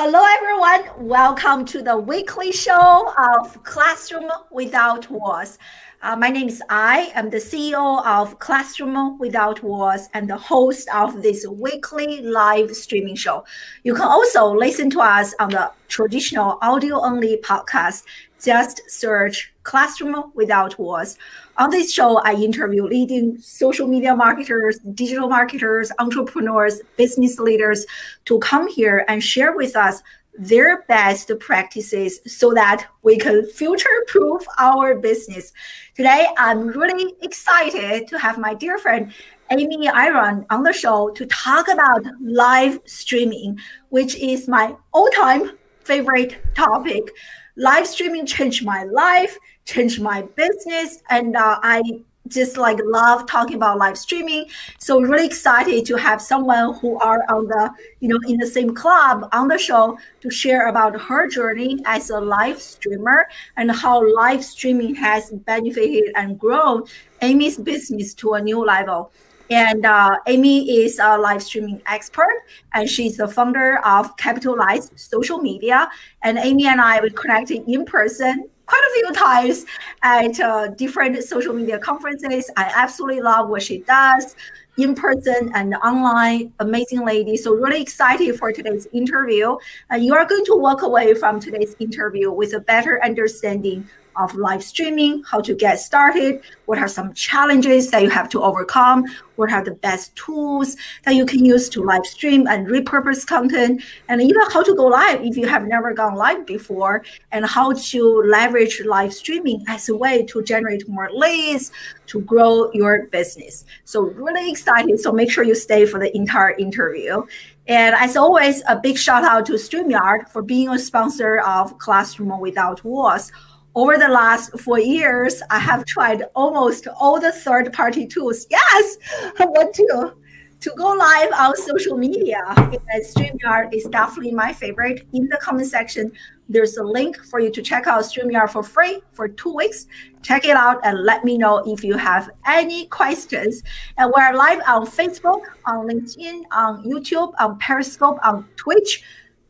Hello, everyone. Welcome to the weekly show of Classroom Without Walls. Uh, my name is I. Yi'm the CEO of Classroom Without Walls and the host of this weekly live streaming show. You can also listen to us on the traditional audio only podcast. Just search Classroom Without Walls. On this show, I interview leading social media marketers, digital marketers, entrepreneurs, business leaders to come here and share with us their best practices so that we can future proof our business. Today, I'm really excited to have my dear friend Amy Iron on the show to talk about live streaming, which is my all time favorite topic. Live streaming changed my life, changed my business, and uh, I just like love talking about live streaming. So really excited to have someone who are on the, you know, in the same club on the show to share about her journey as a live streamer and how live streaming has benefited and grown Amy's business to a new level. And uh, Amy is a live streaming expert, and she's the founder of Capitalize Social Media. And Amy and I were connected in person quite a few times at uh, different social media conferences. I absolutely love what she does in person and online. Amazing lady. So, really excited for today's interview. Uh, you are going to walk away from today's interview with a better understanding of live streaming, how to get started, what are some challenges that you have to overcome, what are the best tools that you can use to live stream and repurpose content, and even how to go live if you have never gone live before, and how to leverage live streaming as a way to generate more leads to grow your business. So, really excited. So, make sure you stay for the entire interview. And as always, a big shout out to StreamYard for being a sponsor of Classroom Without Walls over the last four years, I have tried almost all the third party tools. Yes, I want to to go live on social media. StreamYard is definitely my favorite. In the comment section, there's a link for you to check out StreamYard for free for two weeks. Check it out and let me know if you have any questions. And we're live on Facebook, on LinkedIn, on YouTube, on Periscope, on Twitch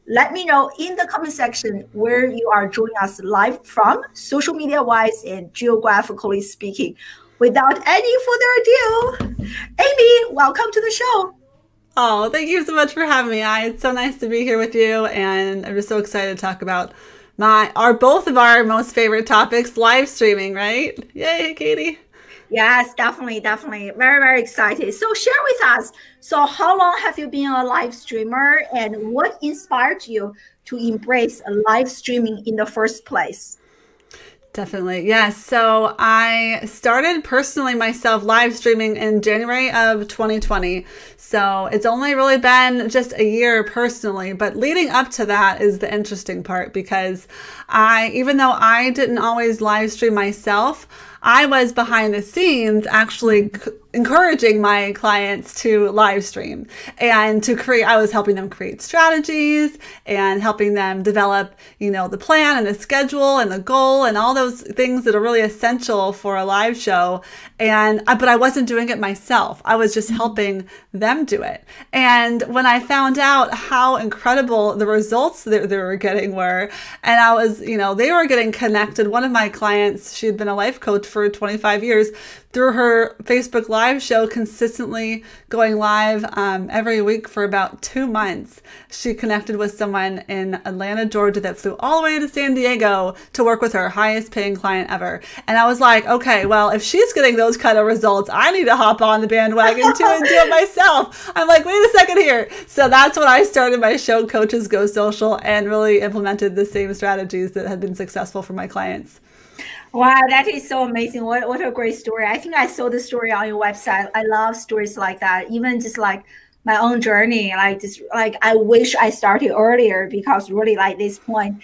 let me know in the comment section where you are joining us live from, social media wise and geographically speaking. Without any further ado, Amy, welcome to the show. Oh, thank you so much for having me. I, it's so nice to be here with you, and I'm just so excited to talk about my our both of our most favorite topics, live streaming. Right? Yay, Katie. Yes, definitely, definitely. Very, very excited. So share with us. So how long have you been a live streamer and what inspired you to embrace live streaming in the first place? Definitely. Yes. So I started personally myself live streaming in January of 2020. So it's only really been just a year personally, but leading up to that is the interesting part because I, even though I didn't always live stream myself, I was behind the scenes actually c- encouraging my clients to live stream and to create I was helping them create strategies and helping them develop, you know, the plan and the schedule and the goal and all those things that are really essential for a live show and uh, but I wasn't doing it myself. I was just mm-hmm. helping them do it. And when I found out how incredible the results that they were getting were and I was, you know, they were getting connected. One of my clients, she had been a life coach for 25 years, through her Facebook Live show, consistently going live um, every week for about two months. She connected with someone in Atlanta, Georgia that flew all the way to San Diego to work with her highest paying client ever. And I was like, okay, well, if she's getting those kind of results, I need to hop on the bandwagon too and do it myself. I'm like, wait a second here. So that's when I started my show, Coaches Go Social, and really implemented the same strategies that had been successful for my clients. Wow, that is so amazing. What what a great story. I think I saw the story on your website. I love stories like that. Even just like my own journey, like just like I wish I started earlier because really like this point,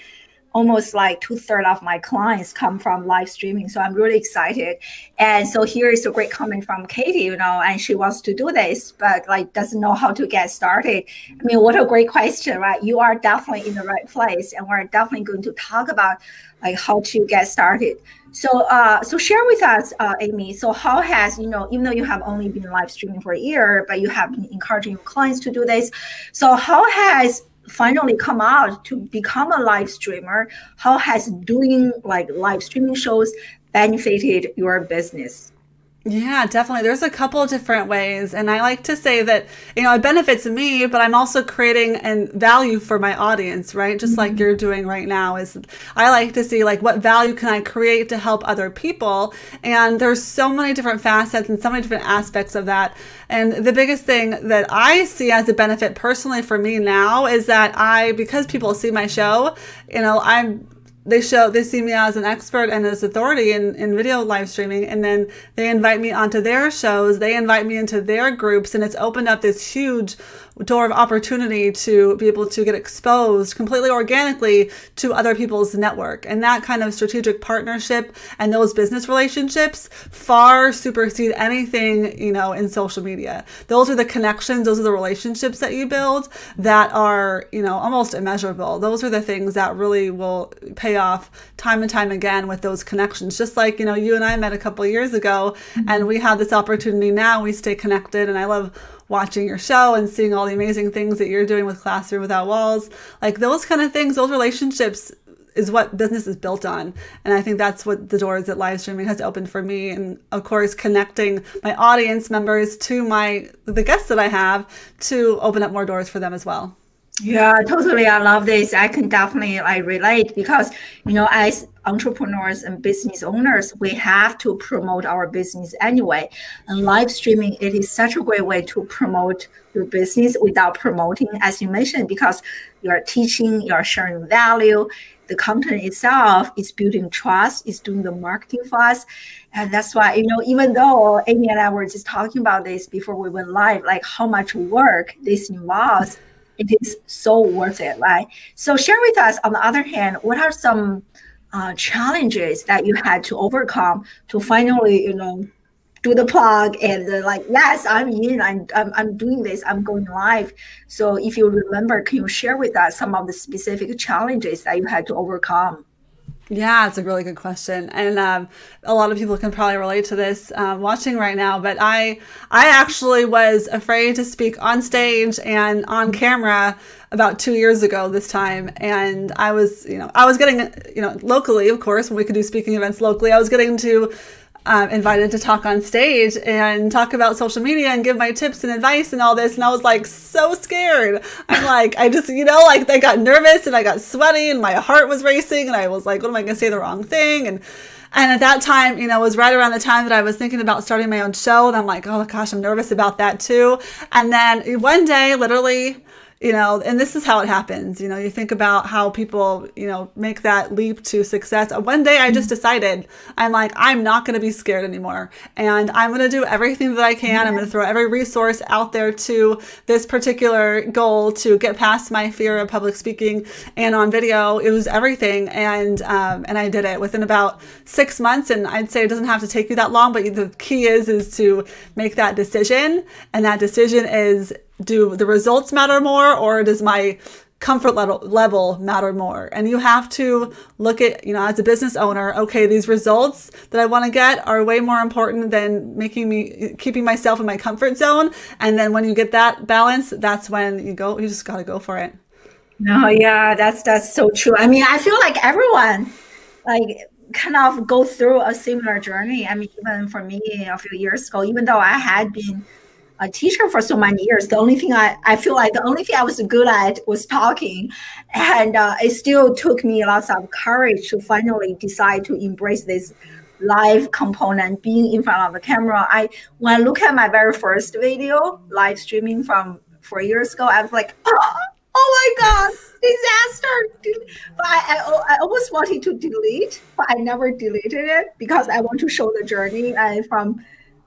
almost like two thirds of my clients come from live streaming. So I'm really excited. And so here is a great comment from Katie, you know, and she wants to do this, but like doesn't know how to get started. I mean, what a great question, right? You are definitely in the right place, and we're definitely going to talk about like how to get started. So, uh, so share with us, uh, Amy. So, how has you know, even though you have only been live streaming for a year, but you have been encouraging your clients to do this. So, how has finally come out to become a live streamer? How has doing like live streaming shows benefited your business? Yeah, definitely. There's a couple of different ways. And I like to say that, you know, it benefits me, but I'm also creating and value for my audience, right? Just mm-hmm. like you're doing right now is I like to see like what value can I create to help other people? And there's so many different facets and so many different aspects of that. And the biggest thing that I see as a benefit personally for me now is that I, because people see my show, you know, I'm they show they see me as an expert and as authority in, in video live streaming and then they invite me onto their shows they invite me into their groups and it's opened up this huge door of opportunity to be able to get exposed completely organically to other people's network. And that kind of strategic partnership and those business relationships far supersede anything, you know, in social media. Those are the connections, those are the relationships that you build that are, you know, almost immeasurable. Those are the things that really will pay off time and time again with those connections. Just like, you know, you and I met a couple years ago mm-hmm. and we have this opportunity now, we stay connected and I love watching your show and seeing all the amazing things that you're doing with Classroom Without Walls. Like those kind of things, those relationships is what business is built on. And I think that's what the doors that live streaming has opened for me. And of course, connecting my audience members to my the guests that I have to open up more doors for them as well. Yeah, totally. I love this. I can definitely I relate because you know, as entrepreneurs and business owners, we have to promote our business anyway. And live streaming, it is such a great way to promote your business without promoting, as you mentioned, because you're teaching, you're sharing value. The content itself is building trust, is doing the marketing for us. And that's why, you know, even though Amy and I were just talking about this before we went live, like how much work this involves it is so worth it, right? So share with us, on the other hand, what are some uh, challenges that you had to overcome to finally, you know, do the plug and uh, like, yes, I'm in, I'm, I'm, I'm doing this, I'm going live. So if you remember, can you share with us some of the specific challenges that you had to overcome? Yeah, it's a really good question, and um, a lot of people can probably relate to this uh, watching right now. But I, I actually was afraid to speak on stage and on camera about two years ago this time, and I was, you know, I was getting, you know, locally, of course, when we could do speaking events locally, I was getting to um, invited to talk on stage and talk about social media and give my tips and advice and all this. And I was like so scared. I'm like, I just, you know, like I got nervous and I got sweaty and my heart was racing and I was like, what am I going to say the wrong thing? And and at that time, you know, it was right around the time that I was thinking about starting my own show. And I'm like, oh gosh, I'm nervous about that too. And then one day, literally, you know, and this is how it happens. You know, you think about how people, you know, make that leap to success. One day I just decided, I'm like, I'm not going to be scared anymore. And I'm going to do everything that I can. I'm going to throw every resource out there to this particular goal to get past my fear of public speaking and on video. It was everything. And, um, and I did it within about six months. And I'd say it doesn't have to take you that long, but the key is, is to make that decision. And that decision is do the results matter more or does my comfort level level matter more? And you have to look at you know as a business owner okay these results that i want to get are way more important than making me keeping myself in my comfort zone. And then when you get that balance that's when you go you just got to go for it. No yeah that's that's so true. I mean i feel like everyone like kind of go through a similar journey. I mean even for me a few years ago even though i had been a teacher for so many years. The only thing I, I feel like the only thing I was good at was talking. And uh, it still took me lots of courage to finally decide to embrace this live component, being in front of the camera. I when I look at my very first video, live streaming from four years ago, I was like, oh, oh my God, disaster. But I, I, I almost wanted to delete, but I never deleted it because I want to show the journey uh, from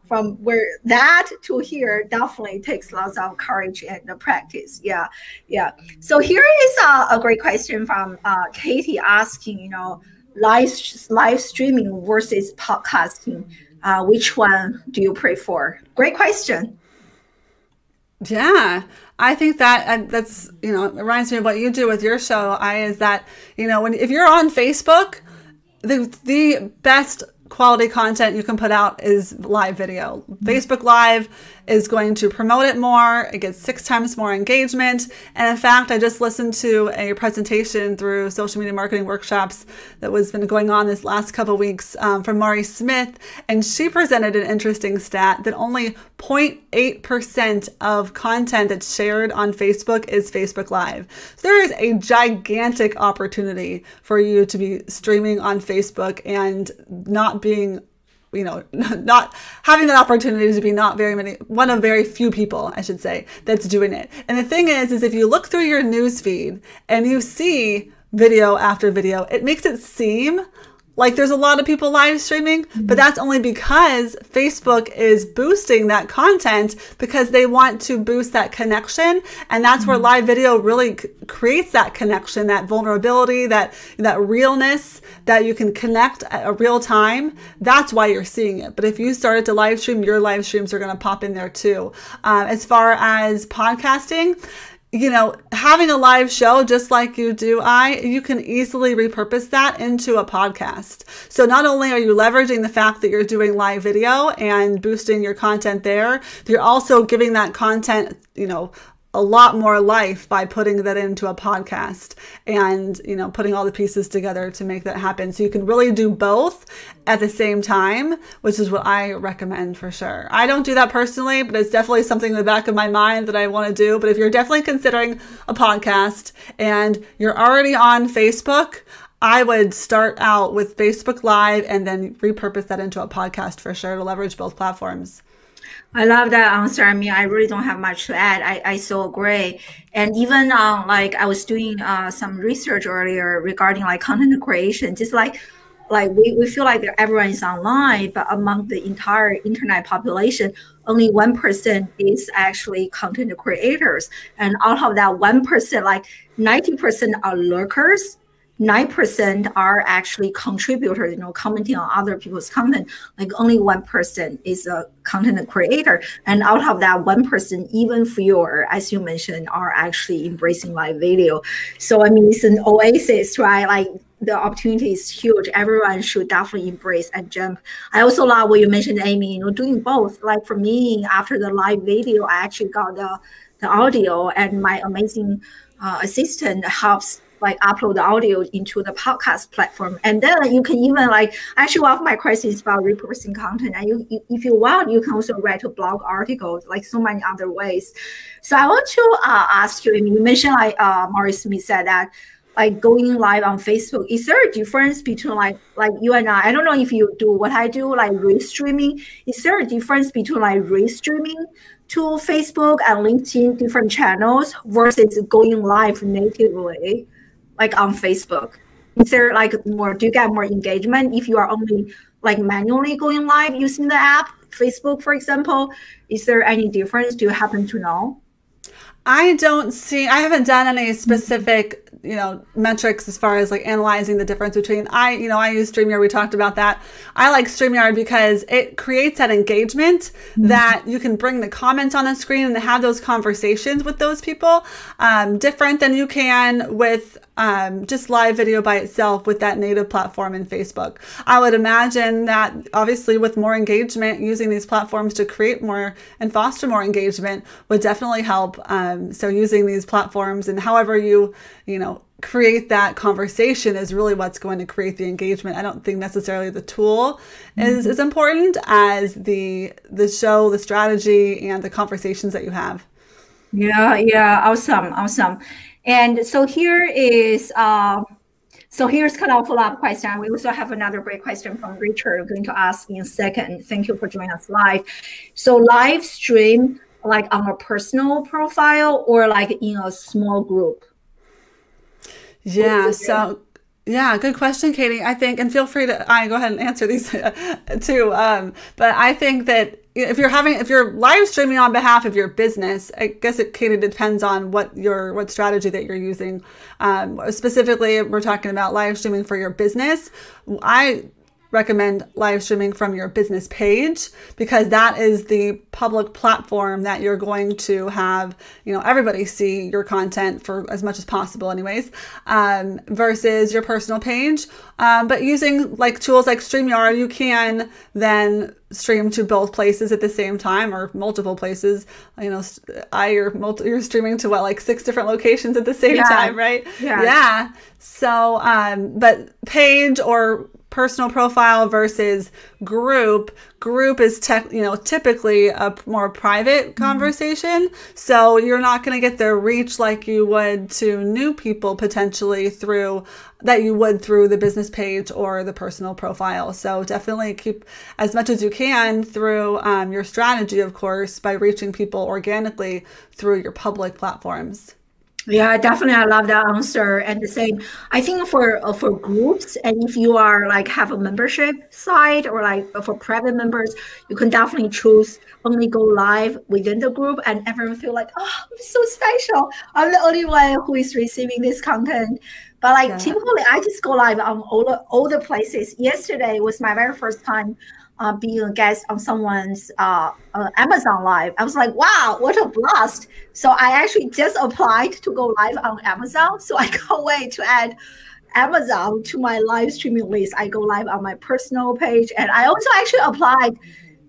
from where that to here definitely takes lots of courage and practice. Yeah, yeah. So here is a, a great question from uh, Katie asking, you know, live live streaming versus podcasting. Uh, which one do you prefer? Great question. Yeah, I think that that's you know it reminds me of what you do with your show. I is that you know when if you're on Facebook, the the best quality content you can put out is live video. Facebook Live is going to promote it more. It gets six times more engagement. And in fact, I just listened to a presentation through social media marketing workshops that was been going on this last couple weeks um, from Mari Smith, and she presented an interesting stat that only 0.8% of content that's shared on Facebook is Facebook Live. So there is a gigantic opportunity for you to be streaming on Facebook and not being you know not having that opportunity to be not very many one of very few people i should say that's doing it. And the thing is is if you look through your news feed and you see video after video it makes it seem like there's a lot of people live streaming, but that's only because Facebook is boosting that content because they want to boost that connection. And that's where live video really creates that connection, that vulnerability, that, that realness that you can connect at a real time. That's why you're seeing it. But if you started to live stream, your live streams are going to pop in there too. Um, as far as podcasting, you know, having a live show just like you do, I, you can easily repurpose that into a podcast. So not only are you leveraging the fact that you're doing live video and boosting your content there, you're also giving that content, you know, a lot more life by putting that into a podcast and you know putting all the pieces together to make that happen. So you can really do both at the same time which is what i recommend for sure. I don't do that personally but it's definitely something in the back of my mind that i want to do. But if you're definitely considering a podcast and you're already on facebook I would start out with Facebook Live and then repurpose that into a podcast for sure to leverage both platforms. I love that answer. I mean, I really don't have much to add. I, I so agree. And even um, like I was doing uh, some research earlier regarding like content creation, just like like we, we feel like everyone is online, but among the entire internet population, only one percent is actually content creators. And out of that one percent, like ninety percent are lurkers 9% are actually contributors, you know, commenting on other people's content. Like only 1% person is a content creator. And out of that 1%, person, even fewer, as you mentioned, are actually embracing live video. So, I mean, it's an oasis, right? Like the opportunity is huge. Everyone should definitely embrace and jump. I also love what you mentioned, Amy, you know, doing both. Like for me, after the live video, I actually got the, the audio and my amazing uh, assistant helps like upload the audio into the podcast platform. And then you can even like actually one of my questions about repurposing content. And you, you, if you want you can also write a blog article like so many other ways. So i want to uh, ask you and you mentioned like uh, Mari Smith said that like going live on facebook. Is there a difference between like like you and i i don't know if you do what i do like restreaming. Is there a difference between like restreaming to facebook and linkedin different channels versus going live natively like on Facebook? Is there like more, do you get more engagement if you are only like manually going live using the app, Facebook, for example? Is there any difference? Do you happen to know? I don't see, I haven't done any specific, you know, metrics as far as like analyzing the difference between I, you know, I use StreamYard. We talked about that. I like StreamYard because it creates that engagement mm-hmm. that you can bring the comments on the screen and have those conversations with those people, um, different than you can with um, just live video by itself with that native platform in Facebook. I would imagine that obviously with more engagement, using these platforms to create more and foster more engagement would definitely help. Um, so using these platforms and however you, you know, create that conversation is really what's going to create the engagement. I don't think necessarily the tool is mm-hmm. as important as the the show, the strategy, and the conversations that you have. Yeah, yeah, awesome, awesome. And so here is, uh, so here's kind of a follow-up question. We also have another great question from Richard I'm going to ask in a second. Thank you for joining us live. So live stream like on a personal profile or like in a small group? Yeah, so yeah, good question, Katie. I think, and feel free to I go ahead and answer these too. Um, but I think that if you're having if you're live streaming on behalf of your business i guess it kind of depends on what your what strategy that you're using. Um, specifically we're talking about live streaming for your business. I recommend live streaming from your business page because that is the public platform that you're going to have you know everybody see your content for as much as possible anyways um, versus your personal page. Um, but using like tools like streamyard you can then stream to both places at the same time or multiple places. You know i you're, multi- you're streaming to what like six different locations at the same yeah. time right? Yeah. Yeah. So um but page or personal profile versus group group is tech you know typically a more private mm-hmm. conversation mm-hmm. so you're not going to get the reach like you would to new people potentially through that you would through the business page or the personal profile so definitely keep as much as you can through um, your strategy of course by reaching people organically through your public platforms yeah, definitely. I love that answer. And the same, I think for uh, for groups, and if you are like have a membership site or like for private members, you can definitely choose only go live within the group, and everyone feel like, oh, I'm so special. I'm the only one who is receiving this content. But like yeah. typically, I just go live on all the all the places. Yesterday was my very first time uh, being a guest on someone's uh, uh, Amazon Live. I was like, wow, what a blast! So I actually just applied to go live on Amazon. So I can't wait to add Amazon to my live streaming list. I go live on my personal page, and I also actually applied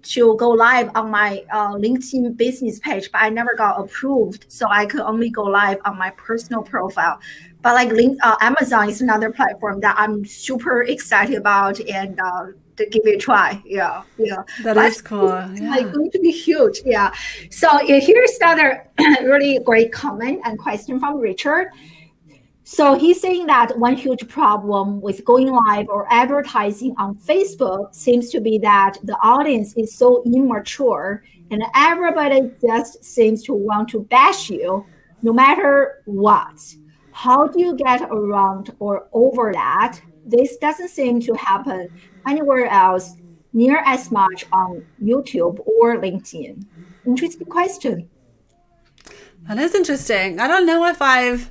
to go live on my uh, LinkedIn business page, but I never got approved. So I could only go live on my personal profile. But like link, uh, Amazon is another platform that I'm super excited about and uh, to give it a try. Yeah, yeah. That but is cool. Yeah. Like going to be huge. Yeah. So here's another really great comment and question from Richard. So he's saying that one huge problem with going live or advertising on Facebook seems to be that the audience is so immature and everybody just seems to want to bash you no matter what. How do you get around or over that? This doesn't seem to happen anywhere else near as much on YouTube or LinkedIn? Interesting question. That is interesting. I don't know if I've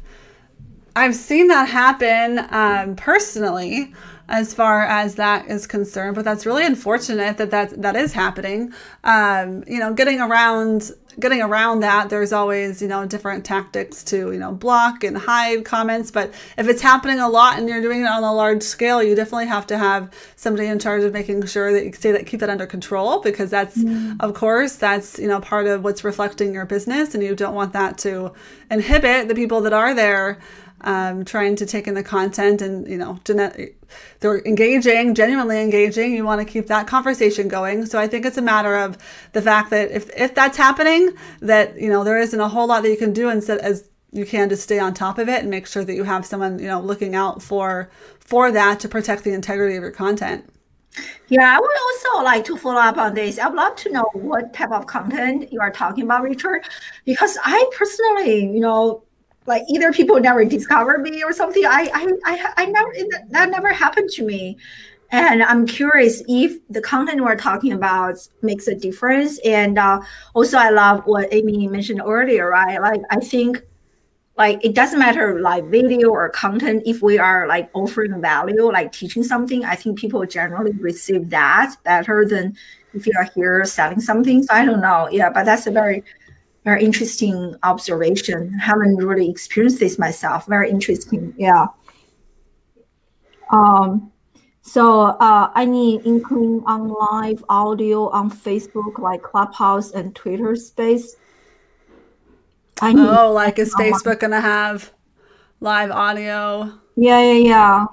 I've seen that happen um, personally as far as that is concerned, but that's really unfortunate that that, that is happening. Um, you know, getting around getting around that, there's always, you know, different tactics to, you know, block and hide comments. But if it's happening a lot and you're doing it on a large scale, you definitely have to have somebody in charge of making sure that you stay that keep that under control because that's mm. of course that's, you know, part of what's reflecting your business and you don't want that to inhibit the people that are there um, trying to take in the content and you know they're engaging genuinely engaging. You want to keep that conversation going. So i think it's a matter of the fact that if, if that's happening that you know there isn't a whole lot that you can do instead as you can to stay on top of it and make sure that you have someone you know looking out for for that to protect the integrity of your content. Yeah, I would also like to follow up on this. I would love to know what type of content you are talking about, Richard, because I personally, you know, like either people never discover me or something. I I I, I never that never happened to me. And I'm curious if the content we're talking about makes a difference. And uh, also, I love what Amy mentioned earlier, right? Like, I think like it doesn't matter like video or content if we are like offering value like teaching something i think people generally receive that better than if you are here selling something so i don't know yeah but that's a very very interesting observation. I haven't really experienced this myself. Very interesting. Yeah. Um, so uh, any inkling on live audio on Facebook, like Clubhouse and Twitter Space? I oh, like is Facebook gonna have live audio? Yeah, yeah, yeah.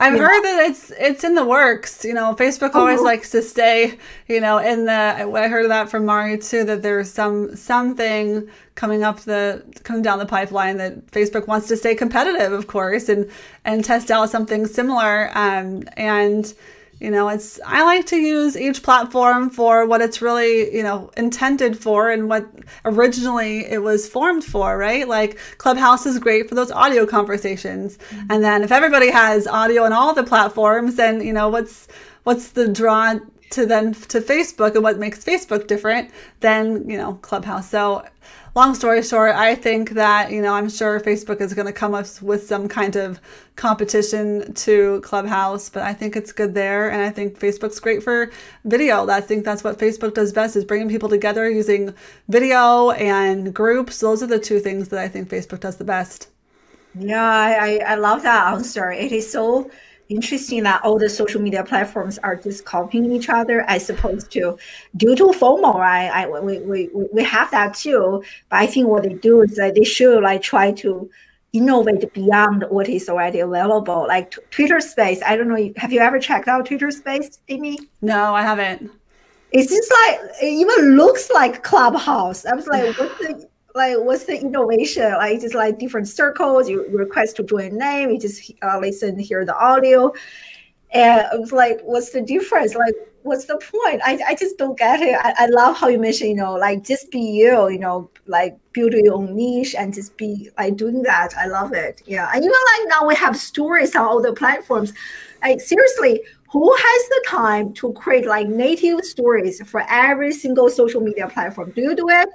I've yeah. heard that it's it's in the works. You know, Facebook always oh. likes to stay. You know, in the I heard of that from Mario too. That there's some something coming up the coming down the pipeline that Facebook wants to stay competitive, of course, and and test out something similar. Um, and you know, it's I like to use each platform for what it's really, you know, intended for and what originally it was formed for, right? Like Clubhouse is great for those audio conversations. Mm-hmm. And then if everybody has audio on all the platforms, then, you know, what's what's the draw to then to Facebook and what makes Facebook different than, you know, Clubhouse. So long story short, I think that, you know, I'm sure Facebook is going to come up with some kind of competition to Clubhouse, but I think it's good there. And I think Facebook's great for video. I think that's what Facebook does best is bringing people together using video and groups. Those are the two things that I think Facebook does the best. Yeah, I, I love that answer. It is so interesting that all the social media platforms are just copying each other as opposed to due to FOMO, right? I, we, we, we have that too. But I think what they do is that they should like try to innovate beyond what is already available. Like Twitter Space, I don't know. Have you ever checked out Twitter Space, Amy? No, I haven't. It's just like it even looks like Clubhouse. I was like, what's the like what's the innovation? Like just like different circles. You request to join name. You just uh, listen, hear the audio, and I was like, what's the difference? Like what's the point? I, I just don't get it. I, I love how you mentioned, you know, like just be you, you know, like build your own niche and just be like doing that. I love it. Yeah. And even like now we have stories on all the platforms. Like seriously, who has the time to create like native stories for every single social media platform? Do you do it?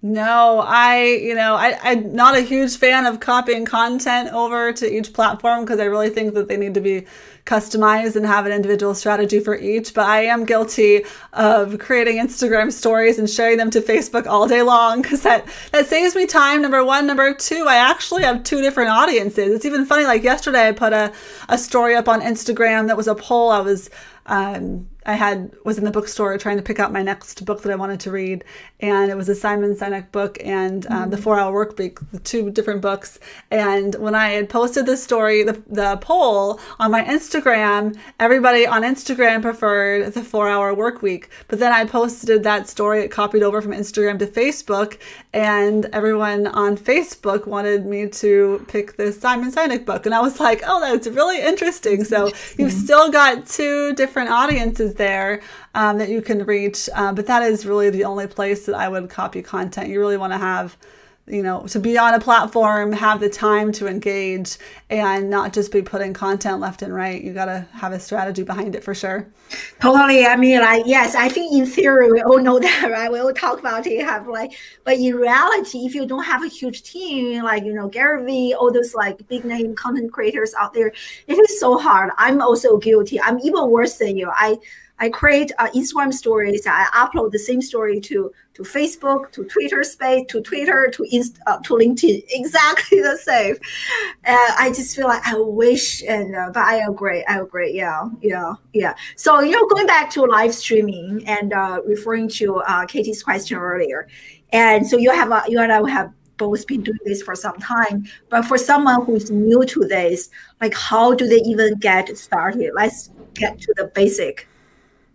No, I, you know, I, I'm not a huge fan of copying content over to each platform because I really think that they need to be customized and have an individual strategy for each. But I am guilty of creating Instagram stories and sharing them to Facebook all day long because that, that saves me time. Number one. Number two, I actually have two different audiences. It's even funny, like yesterday, I put a, a story up on Instagram that was a poll. I was, um, I had was in the bookstore trying to pick out my next book that I wanted to read, and it was a Simon Sinek book and um, mm-hmm. the Four Hour Work Week, the two different books. And when I had posted the story, the, the poll on my Instagram, everybody on Instagram preferred the Four Hour Work Week. But then I posted that story, it copied over from Instagram to Facebook, and everyone on Facebook wanted me to pick the Simon Sinek book, and I was like, oh, that's really interesting. So you've mm-hmm. still got two different audiences there um, that you can reach. Uh, but that is really the only place that I would copy content. You really want to have you know, to be on a platform, have the time to engage and not just be putting content left and right. You got to have a strategy behind it for sure. Totally. I mean, like, yes, I think in theory, we all know that, right? We all talk about it, have like, but in reality, if you don't have a huge team, like, you know, Gary Vee, all those like big name content creators out there, it is so hard. I'm also guilty. I'm even worse than you. I, I create uh, Instagram stories. I upload the same story to to Facebook, to Twitter Space, to Twitter, to Inst- uh, to LinkedIn. Exactly the same. And I just feel like I wish, and uh, but I agree. I agree. Yeah, yeah, yeah. So you know, going back to live streaming and uh, referring to uh, Katie's question earlier, and so you have you and I have both been doing this for some time. But for someone who is new to this, like how do they even get started? Let's get to the basic.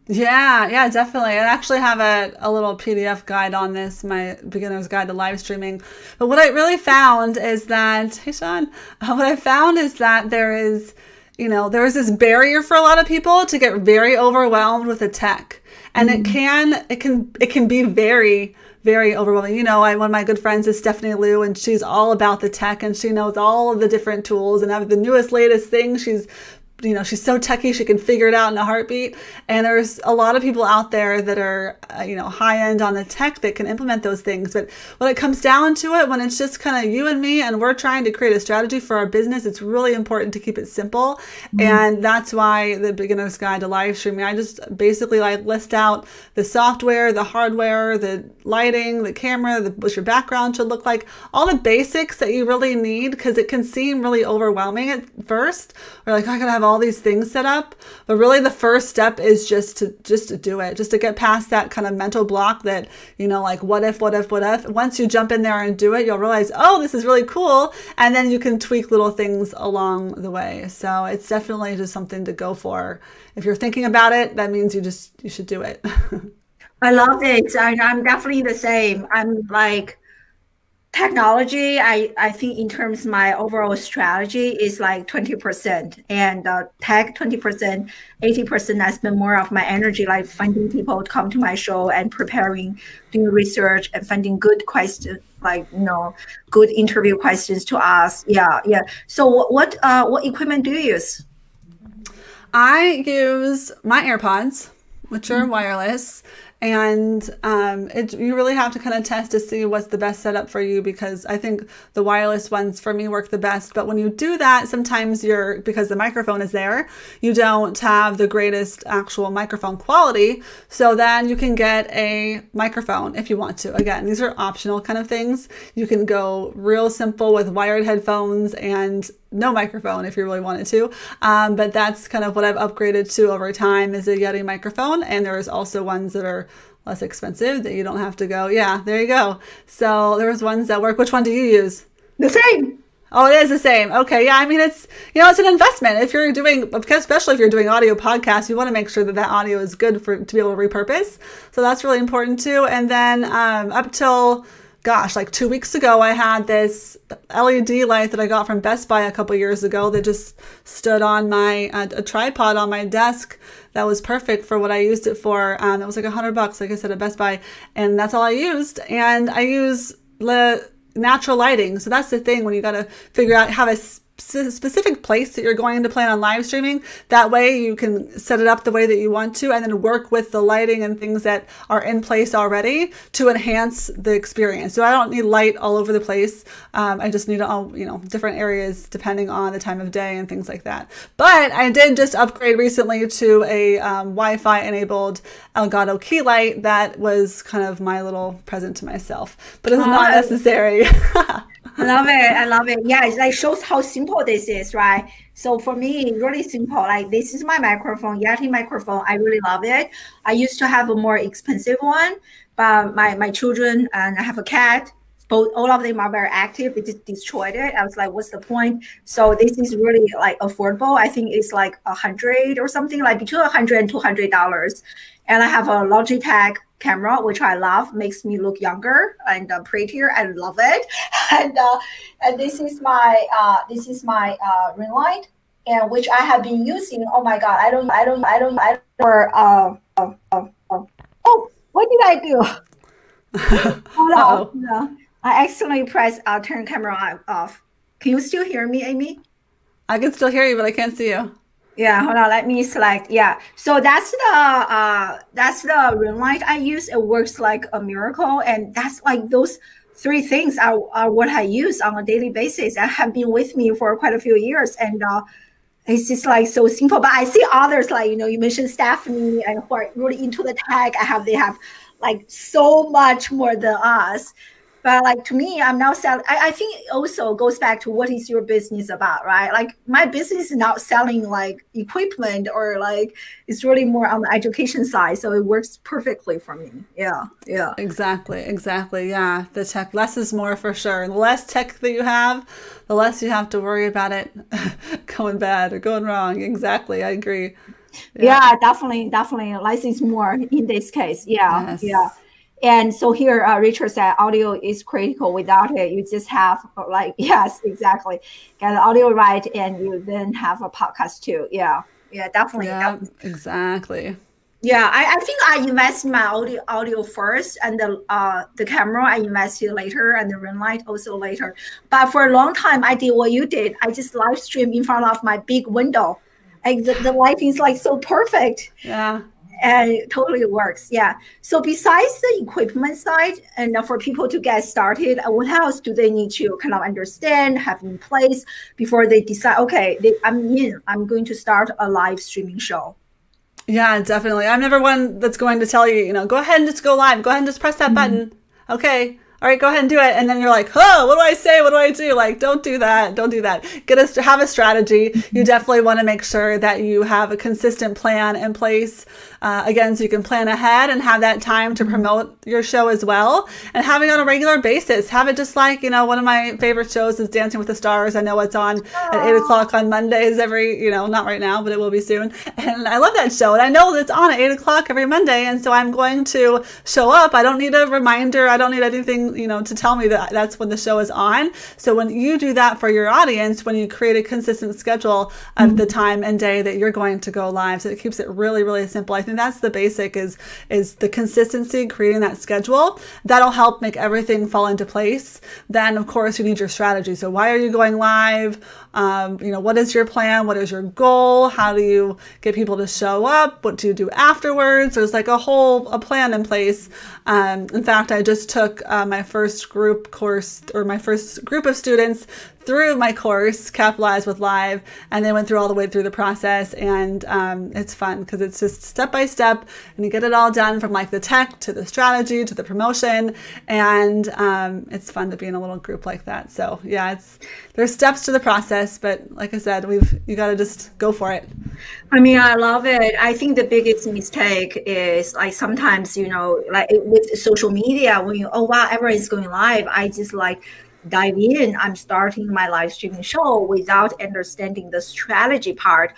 Yeah, yeah, definitely. I actually have a, a little PDF guide on this, my beginner's guide to live streaming. But what I really found is that, hey, Sean, what I found is that there is, you know, there is this barrier for a lot of people to get very overwhelmed with the tech. And mm-hmm. it can, it can, it can be very, very overwhelming. You know, I, one of my good friends is Stephanie Liu, and she's all about the tech and she knows all of the different tools and have the newest, latest thing. She's you know she's so techy she can figure it out in a heartbeat. And there's a lot of people out there that are uh, you know high end on the tech that can implement those things. But when it comes down to it when it's just kind of you and me and we're trying to create a strategy for our business it's really important to keep it simple. Mm-hmm. and that's why the beginner's guide to live streaming i just basically like list out the software the hardware the lighting the camera the, what your background should look like all the basics that you really need because it can seem really overwhelming at first. Or like oh, i gotta have all all these things set up but really the first step is just to just to do it just to get past that kind of mental block that you know like what if what if what if? Once you jump in there and do it you'll realize oh this is really cool and then you can tweak little things along the way. So it's definitely just something to go for. If you're thinking about it that means you just you should do it. I love it. I, i'm definitely the same. I'm like technology i i think in terms my overall strategy is like 20% and uh, tech 20% 80% i spend more of my energy like finding people to come to my show and preparing doing research and finding good questions like you know good interview questions to ask. Yeah yeah. So what uh what equipment do you use? I use my airpods which are wireless and um, it, you really have to kind of test to see what's the best setup for you because I think the wireless ones for me work the best. But when you do that, sometimes you're because the microphone is there, you don't have the greatest actual microphone quality. So then you can get a microphone if you want to. Again, these are optional kind of things. You can go real simple with wired headphones and no microphone if you really wanted to. Um, but that's kind of what I've upgraded to over time is a Yeti microphone. And there's also ones that are less expensive that you don't have to go. Yeah, there you go. So there's ones that work. Which one do you use? The same. Oh, it is the same. Okay. Yeah. I mean, it's, you know, it's an investment. If you're doing, especially if you're doing audio podcasts, you want to make sure that that audio is good for, to be able to repurpose. So that's really important too. And then, um, up till, gosh, like two weeks ago, I had this LED light that I got from Best Buy a couple years ago that just stood on my a tripod on my desk. That was perfect for what I used it for. Um, it was like a hundred bucks, like I said, at Best Buy, and that's all I used. And I use the natural lighting, so that's the thing when you got to figure out how to specific place that you're going to plan on live streaming. That way you can set it up the way that you want to and then work with the lighting and things that are in place already to enhance the experience. So I don't need light all over the place. Um, I just need all, you know, different areas depending on the time of day and things like that. But I did just upgrade recently to a um, Wi-Fi enabled Elgato key light that was kind of my little present to myself, but it's not necessary. I love it. I love it. Yeah, it like shows how simple this is, right? So for me, really simple. Like this is my microphone, Yeti microphone. I really love it. I used to have a more expensive one, but my my children and I have a cat. Both all of them are very active. They just destroyed it. I was like, what's the point? So this is really like affordable. I think it's like a hundred or something, like between a hundred and two hundred dollars. And I have a Logitech camera, which I love, makes me look younger and uh, prettier. I love it. And uh, and this is my uh, this is my uh, ring light, and which I have been using. Oh my god, I don't I don't I don't I don't for uh, uh, oh what did I do? Hold on, no. I accidentally pressed uh, turn camera off. Can you still hear me, Amy? I can still hear you, but I can't see you. Yeah, hold on. Let me select. Yeah, so that's the uh that's the ring light I use. It works like a miracle, and that's like those three things are, are what I use on a daily basis and have been with me for quite a few years. And uh, it's just like so simple. But I see others like you know you mentioned Stephanie and who are really into the tech. I have they have like so much more than us. But like to me, I'm now selling. I, I think it also goes back to what is your business about, right? Like my business is not selling like equipment or like it's really more on the education side. So it works perfectly for me. Yeah. Yeah. Exactly. Exactly. Yeah. The tech less is more for sure. The less tech that you have, the less you have to worry about it going bad or going wrong. Exactly. I agree. Yeah, yeah definitely, definitely. Less is more in this case. Yeah. Yes. Yeah. And so here, uh, Richard said audio is critical. Without it, you just have like, yes, exactly. Get the audio right, and you then have a podcast too. Yeah, yeah, definitely. Yeah, exactly. Yeah, I, I think I invest my audio audio first, and the uh the camera I invested later, and the ring light also later. But for a long time, I did what you did. I just live stream in front of my big window. Like the, the lighting is like so perfect. Yeah and it totally works. Yeah. So besides the equipment side, and for people to get started, uh, what else do they need to kind of understand, have in place before they decide? Okay, they, I'm in. I'm going to start a live streaming show. Yeah, definitely. I'm never one that's going to tell you, you know, go ahead and just go live. Go ahead and just press that mm-hmm. button. Okay, all right, go ahead and do it. And then you're like, oh, what do I say? What do I do? Like, don't do that. Don't do that. Get us to have a strategy. You definitely want to make sure that you have a consistent plan in place. Uh, again, so you can plan ahead and have that time to promote your show as well. And having on a regular basis, have it just like, you know, one of my favorite shows is Dancing with the Stars. I know it's on at eight o'clock on Mondays every, you know, not right now, but it will be soon. And I love that show. And I know it's on at eight o'clock every Monday. And so I'm going to show up. I don't need a reminder. I don't need anything you know, to tell me that that's when the show is on. So when you do that for your audience, when you create a consistent schedule of mm-hmm. the time and day that you're going to go live, so it keeps it really, really simple. I think that's the basic is is the consistency, creating that schedule. That'll help make everything fall into place. Then of course you need your strategy. So why are you going live? Um, you know, what is your plan? What is your goal? How do you get people to show up? What do you do afterwards? There's like a whole a plan in place. Um, in fact, I just took uh, my first group course or my first group of students through my course, Capitalize with Live, and they went through all the way through the process. And um, it's fun because it's just step by step, and you get it all done from like the tech to the strategy to the promotion, and um, it's fun to be in a little group like that. So yeah, it's there's steps to the process, but like I said, we've you got to just go for it. I mean, I love it. I think the biggest mistake is like sometimes you know, like with social media, when you oh wow, everyone is going live, I just like dive in. I'm starting my live streaming show without understanding the strategy part.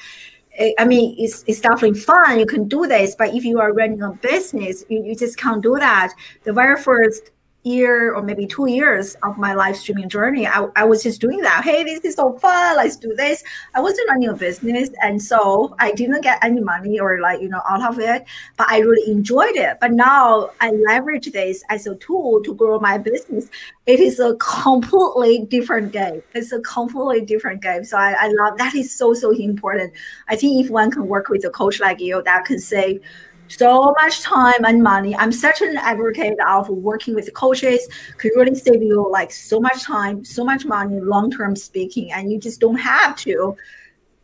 I mean, it's, it's definitely fun. You can do this, but if you are running a business, you, you just can't do that. The very first year or maybe two years of my live streaming journey, I, I was just doing that. Hey, this is so fun. Let's do this. I wasn't running a business. And so I didn't get any money or like, you know, out of it, but I really enjoyed it. But now I leverage this as a tool to grow my business. It is a completely different game. It's a completely different game. So I, I love that is so, so important. I think if one can work with a coach like you that can say, so much time and money. I'm such an advocate of working with coaches. Could really save you like so much time, so much money, long term speaking, and you just don't have to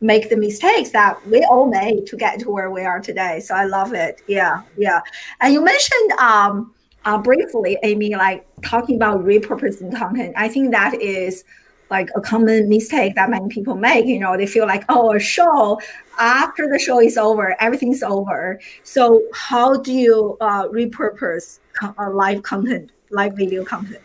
make the mistakes that we all made to get to where we are today. So I love it. Yeah, yeah. And you mentioned um uh, briefly, Amy, like talking about repurposing content. I think that is like a common mistake that many people make. You know, they feel like, oh, a show after the show is over, everything's over. So how do you uh, repurpose co- uh, live content, live video content?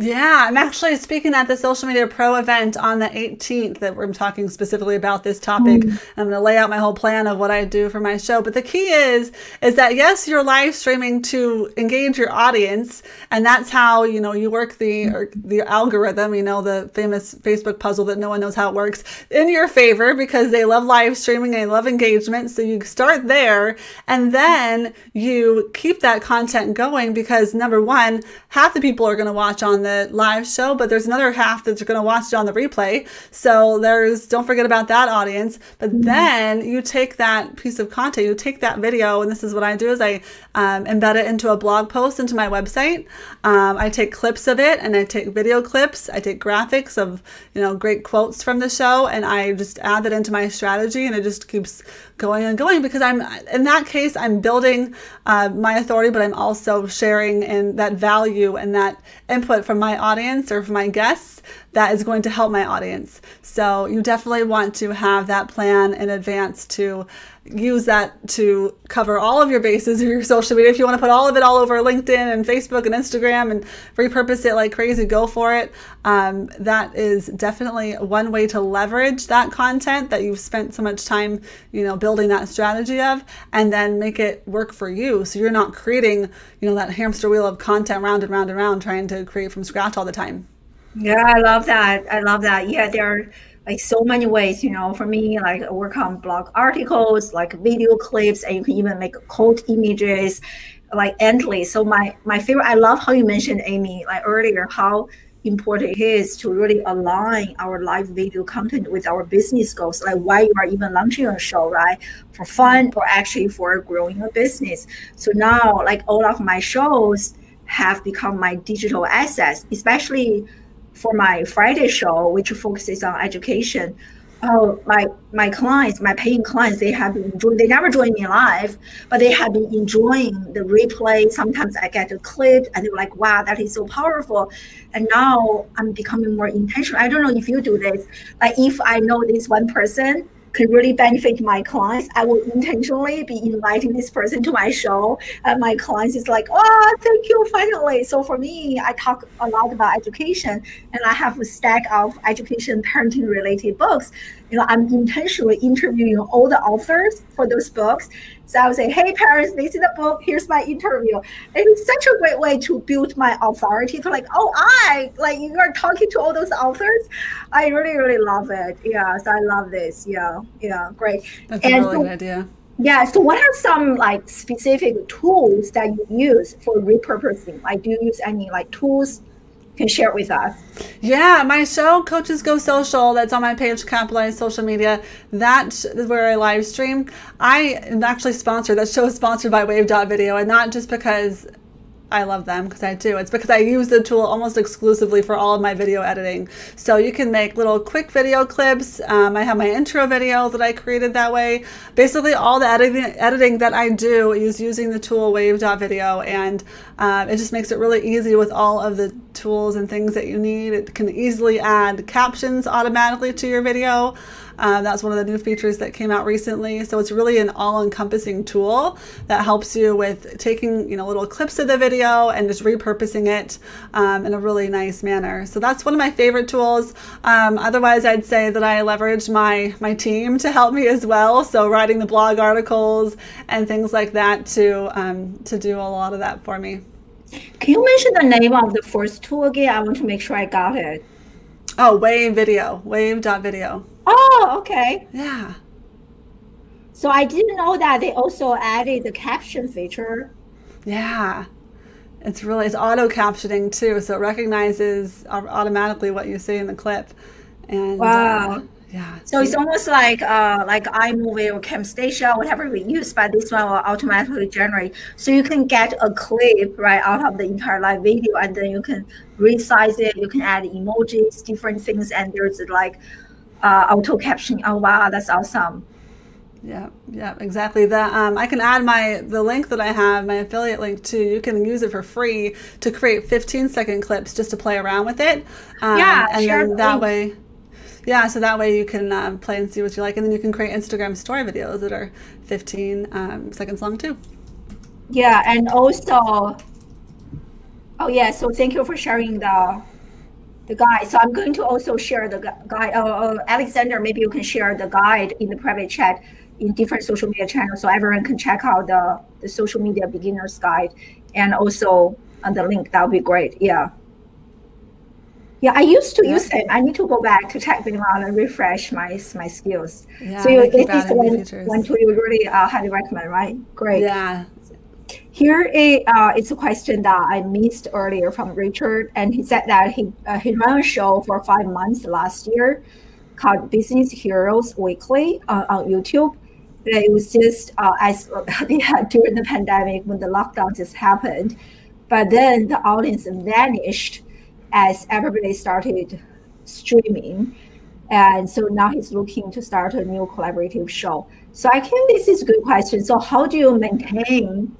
Yeah, I'm actually speaking at the Social Media Pro event on the 18th that we're talking specifically about this topic. Mm. I'm going to lay out my whole plan of what I do for my show. But the key is is that yes, you're live streaming to engage your audience, and that's how you know you work the or the algorithm. You know the famous Facebook puzzle that no one knows how it works in your favor because they love live streaming, they love engagement. So you start there, and then you keep that content going because number one, half the people are going to watch on the the live show, but there's another half that's going to watch it on the replay. So there's, don't forget about that audience. But mm-hmm. then you take that piece of content, you take that video, and this is what I do is I um, embed it into a blog post into my website. Um, I take clips of it and I take video clips. I take graphics of, you know, great quotes from the show and I just add that into my strategy and it just keeps going and going because I'm in that case I'm building uh, my authority, but I'm also sharing in that value and that input from my audience or from my guests that is going to help my audience. So you definitely want to have that plan in advance to use that to cover all of your bases of your social media. If you want to put all of it all over LinkedIn and Facebook and Instagram and repurpose it like crazy, go for it. Um, that is definitely one way to leverage that content that you've spent so much time, you know, building that strategy of, and then make it work for you. So you're not creating, you know, that hamster wheel of content round and round and round, trying to create from scratch all the time. Yeah, I love that. I love that. Yeah, there are like so many ways, you know, for me, like work on blog articles, like video clips, and you can even make quote images, like endless. So my my favorite, I love how you mentioned Amy, like earlier, how important it is to really align our live video content with our business goals, like why you are even launching a show, right? For fun or actually for growing a business. So now, like all of my shows have become my digital assets, especially for my Friday show, which focuses on education, oh, my my clients, my paying clients, they have been enjoying. They never join me live, but they have been enjoying the replay. Sometimes I get a clip, and they're like, "Wow, that is so powerful." And now I'm becoming more intentional. I don't know if you do this. Like, if I know this one person could really benefit my clients, I will intentionally be inviting this person to my show. And my clients is like, oh, thank you, finally. So for me, I talk a lot about education and I have a stack of education parenting related books. You know, I'm intentionally interviewing all the authors for those books. So I would say, hey, parents, this is the book. Here's my interview. And it's such a great way to build my authority to like, oh, I, like you are talking to all those authors. I really, really love it. Yeah. So I love this. Yeah. Yeah. Great. That's and a really so, good idea. Yeah. So what are some like specific tools that you use for repurposing? Like do you use any like tools can share it with us. Yeah, my show, Coaches Go Social, that's on my page, Capitalize Social Media. That's where I live stream. I am actually sponsored. That show is sponsored by Wave Video, and not just because I love them because I do. It's because I use the tool almost exclusively for all of my video editing. So you can make little quick video clips. Um, I have my intro video that I created that way. Basically, all the editing, editing that I do is using the tool Wave.video, and um, it just makes it really easy with all of the tools and things that you need. It can easily add captions automatically to your video. Um, that's one of the new features that came out recently. So it's really an all-encompassing tool that helps you with taking you know little clips of the video and just repurposing it um, in a really nice manner. So that's one of my favorite tools. Um, otherwise, I'd say that I leverage my my team to help me as well. So writing the blog articles and things like that to um, to do a lot of that for me. Can you mention the name of the first tool again? I want to make sure I got it. Oh, Wave Video, Wave.video. Oh, okay. Yeah. So I didn't know that they also added the caption feature. Yeah. It's really it's auto captioning too, so it recognizes automatically what you see in the clip. And uh, wow. Uh, yeah. So it's almost like uh, like iMovie or Camtasia, whatever we use, but this one will automatically generate. So you can get a clip right out of the entire live video, and then you can resize it. You can add emojis, different things, and there's like uh, auto caption. Oh wow, that's awesome. Yeah, yeah, exactly. That um, I can add my the link that I have, my affiliate link too. You can use it for free to create 15 second clips just to play around with it. Um, yeah, and then that way yeah, so that way you can um, play and see what you like, and then you can create Instagram story videos that are 15 um, seconds long too. Yeah, and also, oh yeah, so thank you for sharing the the guide. So I'm going to also share the guide. Uh, uh, Alexander, maybe you can share the guide in the private chat in different social media channels, so everyone can check out the the social media beginners guide, and also on the link. That would be great. Yeah. Yeah, I used to yeah. use it. I need to go back to check them out and refresh my my skills. Yeah, so you, this is one, one tool you really uh, highly recommend, right? Great. Yeah. Here is uh, it's a question that I missed earlier from Richard, and he said that he uh, he ran a show for five months last year called Business Heroes Weekly uh, on YouTube. It was just uh, as during the pandemic when the lockdown just happened, but then the audience vanished as everybody started streaming. And so now he's looking to start a new collaborative show. So I think this is a good question. So how do you maintain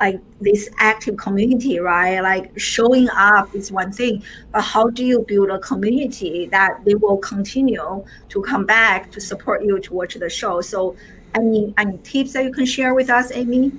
like this active community, right? Like showing up is one thing, but how do you build a community that they will continue to come back to support you to watch the show? So any any tips that you can share with us, Amy?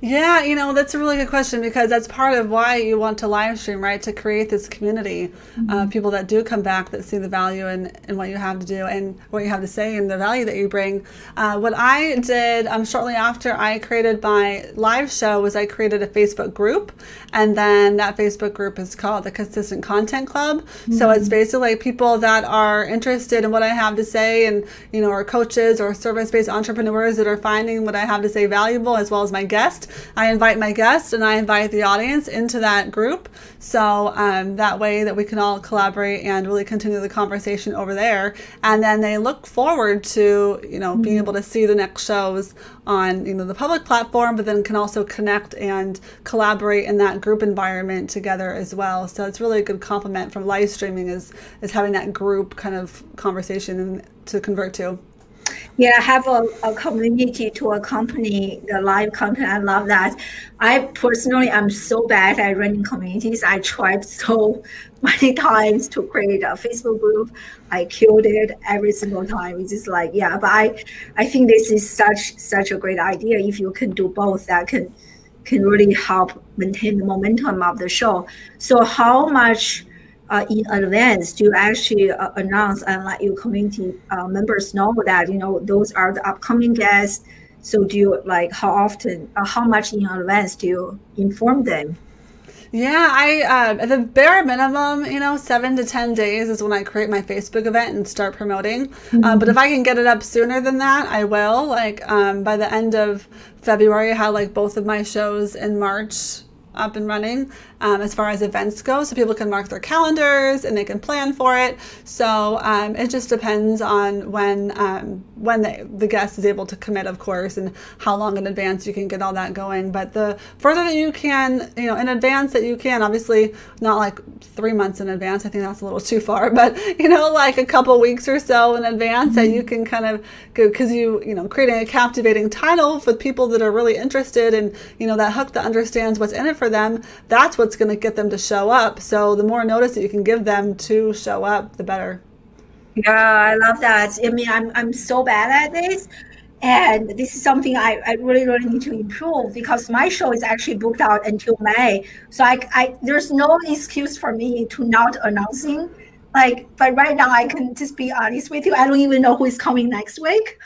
Yeah, you know, that's a really good question because that's part of why you want to live stream, right? To create this community mm-hmm. of people that do come back, that see the value in, in what you have to do and what you have to say and the value that you bring. Uh, what I did um, shortly after I created my live show was I created a Facebook group. And then that Facebook group is called the Consistent Content Club. Mm-hmm. So it's basically people that are interested in what I have to say and, you know, are coaches or service based entrepreneurs that are finding what I have to say valuable as well as my guest. I invite my guests and I invite the audience into that group. So um, that way that we can all collaborate and really continue the conversation over there. And then they look forward to, you know, being able to see the next shows on, you know, the public platform, but then can also connect and collaborate in that group environment together as well. So it's really a good complement from live streaming is, is having that group kind of conversation to convert to. Yeah, have a, a community to accompany the live content. I love that. I personally I'm so bad at running communities. I tried so many times to create a Facebook group. I killed it every single time. It's just like, yeah, but I I think this is such such a great idea. If you can do both, that can can really help maintain the momentum of the show. So how much uh, in advance to actually uh, announce and let your community uh, members know that you know those are the upcoming guests so do you like how often uh, how much in advance do you inform them yeah, I uh, at the bare minimum, you know, seven to ten days is when I create my Facebook event and start promoting. Mm-hmm. Um, but if I can get it up sooner than that, I will. Like um, by the end of February, I had like both of my shows in March up and running um, as far as events go, so people can mark their calendars and they can plan for it. So um, it just depends on when um, when the, the guest is able to commit, of course, and how long in advance you can get all that going. But the further that you can, you know, in advance that you can, obviously not like three months in advance. I think that's a little too far, but you know, like a couple weeks or so in advance mm-hmm. that you can kind of go because you you know creating a captivating title for people that are really interested and you know that hook that understands what's in it for them. That's what what's going to get them to show up. So the more notice that you can give them to show up, the better. Yeah, I love that. I mean, I'm, I'm so bad at this. And this is something I, I really, really need to improve because my show is actually booked out until May. So I, I there's no excuse for me to not announcing. Like, but right now I can just be honest with you. I don't even know who is coming next week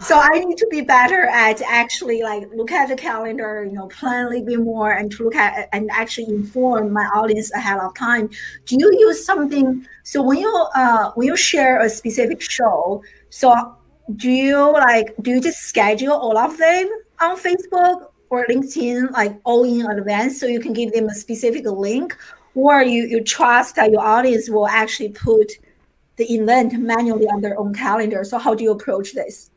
so I need to be better at actually like look at the calendar, you know, plan a little bit more and to look at and actually inform my audience ahead of time. Do you use something? So when you uh when you share a specific show, so do you like do you just schedule all of them on Facebook or LinkedIn like all in advance so you can give them a specific link, or you you trust that your audience will actually put the event manually on their own calendar. So how do you approach this?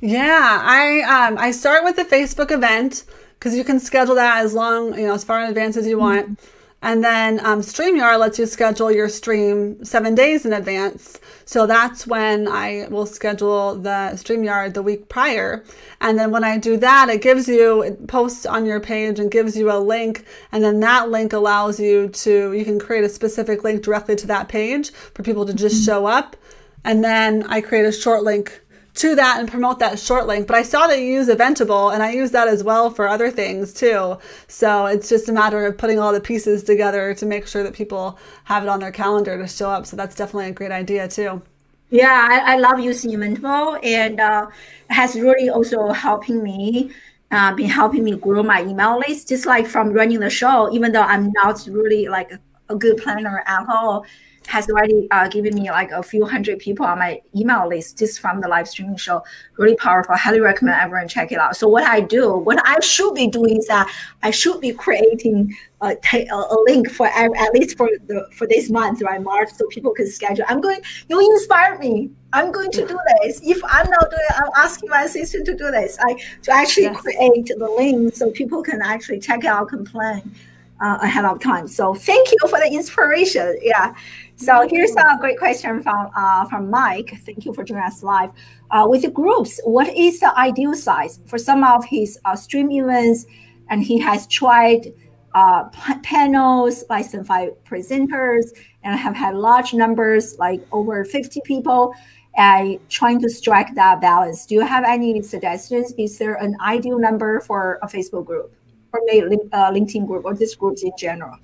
Yeah, I um, I start with the Facebook event because you can schedule that as long you know as far in advance as you want. Mm-hmm. And then um, StreamYard lets you schedule your stream seven days in advance. So that's when I will schedule the StreamYard the week prior. And then when I do that, it gives you, it posts on your page and gives you a link. And then that link allows you to, you can create a specific link directly to that page for people to just show up. And then I create a short link to that and promote that short link. But I saw that you use Eventable and I use that as well for other things too. So it's just a matter of putting all the pieces together to make sure that people have it on their calendar to show up. So that's definitely a great idea too. Yeah, I, I love using Eventable and uh, has really also helping me uh, been helping me grow my email list, just like from running the show, even though I'm not really like a, a good planner at all has already uh, given me like a few hundred people on my email list just from the live streaming show. Really powerful. Highly recommend everyone check it out. So what I do, what I should be doing is that I should be creating a, a link for at least for the for this month, right, March, so people can schedule. I'm going. You inspire me. I'm going to do this. If I'm not doing, I'm asking my assistant to do this. I to actually yes. create the link so people can actually check out, complain uh, ahead of time. So thank you for the inspiration. Yeah. So here's a great question from uh, from Mike. Thank you for joining us live. Uh, with the groups, what is the ideal size for some of his uh, stream events? And he has tried uh, panels, less than five presenters, and have had large numbers, like over 50 people, and trying to strike that balance. Do you have any suggestions? Is there an ideal number for a Facebook group, or maybe uh, LinkedIn group, or these groups in general?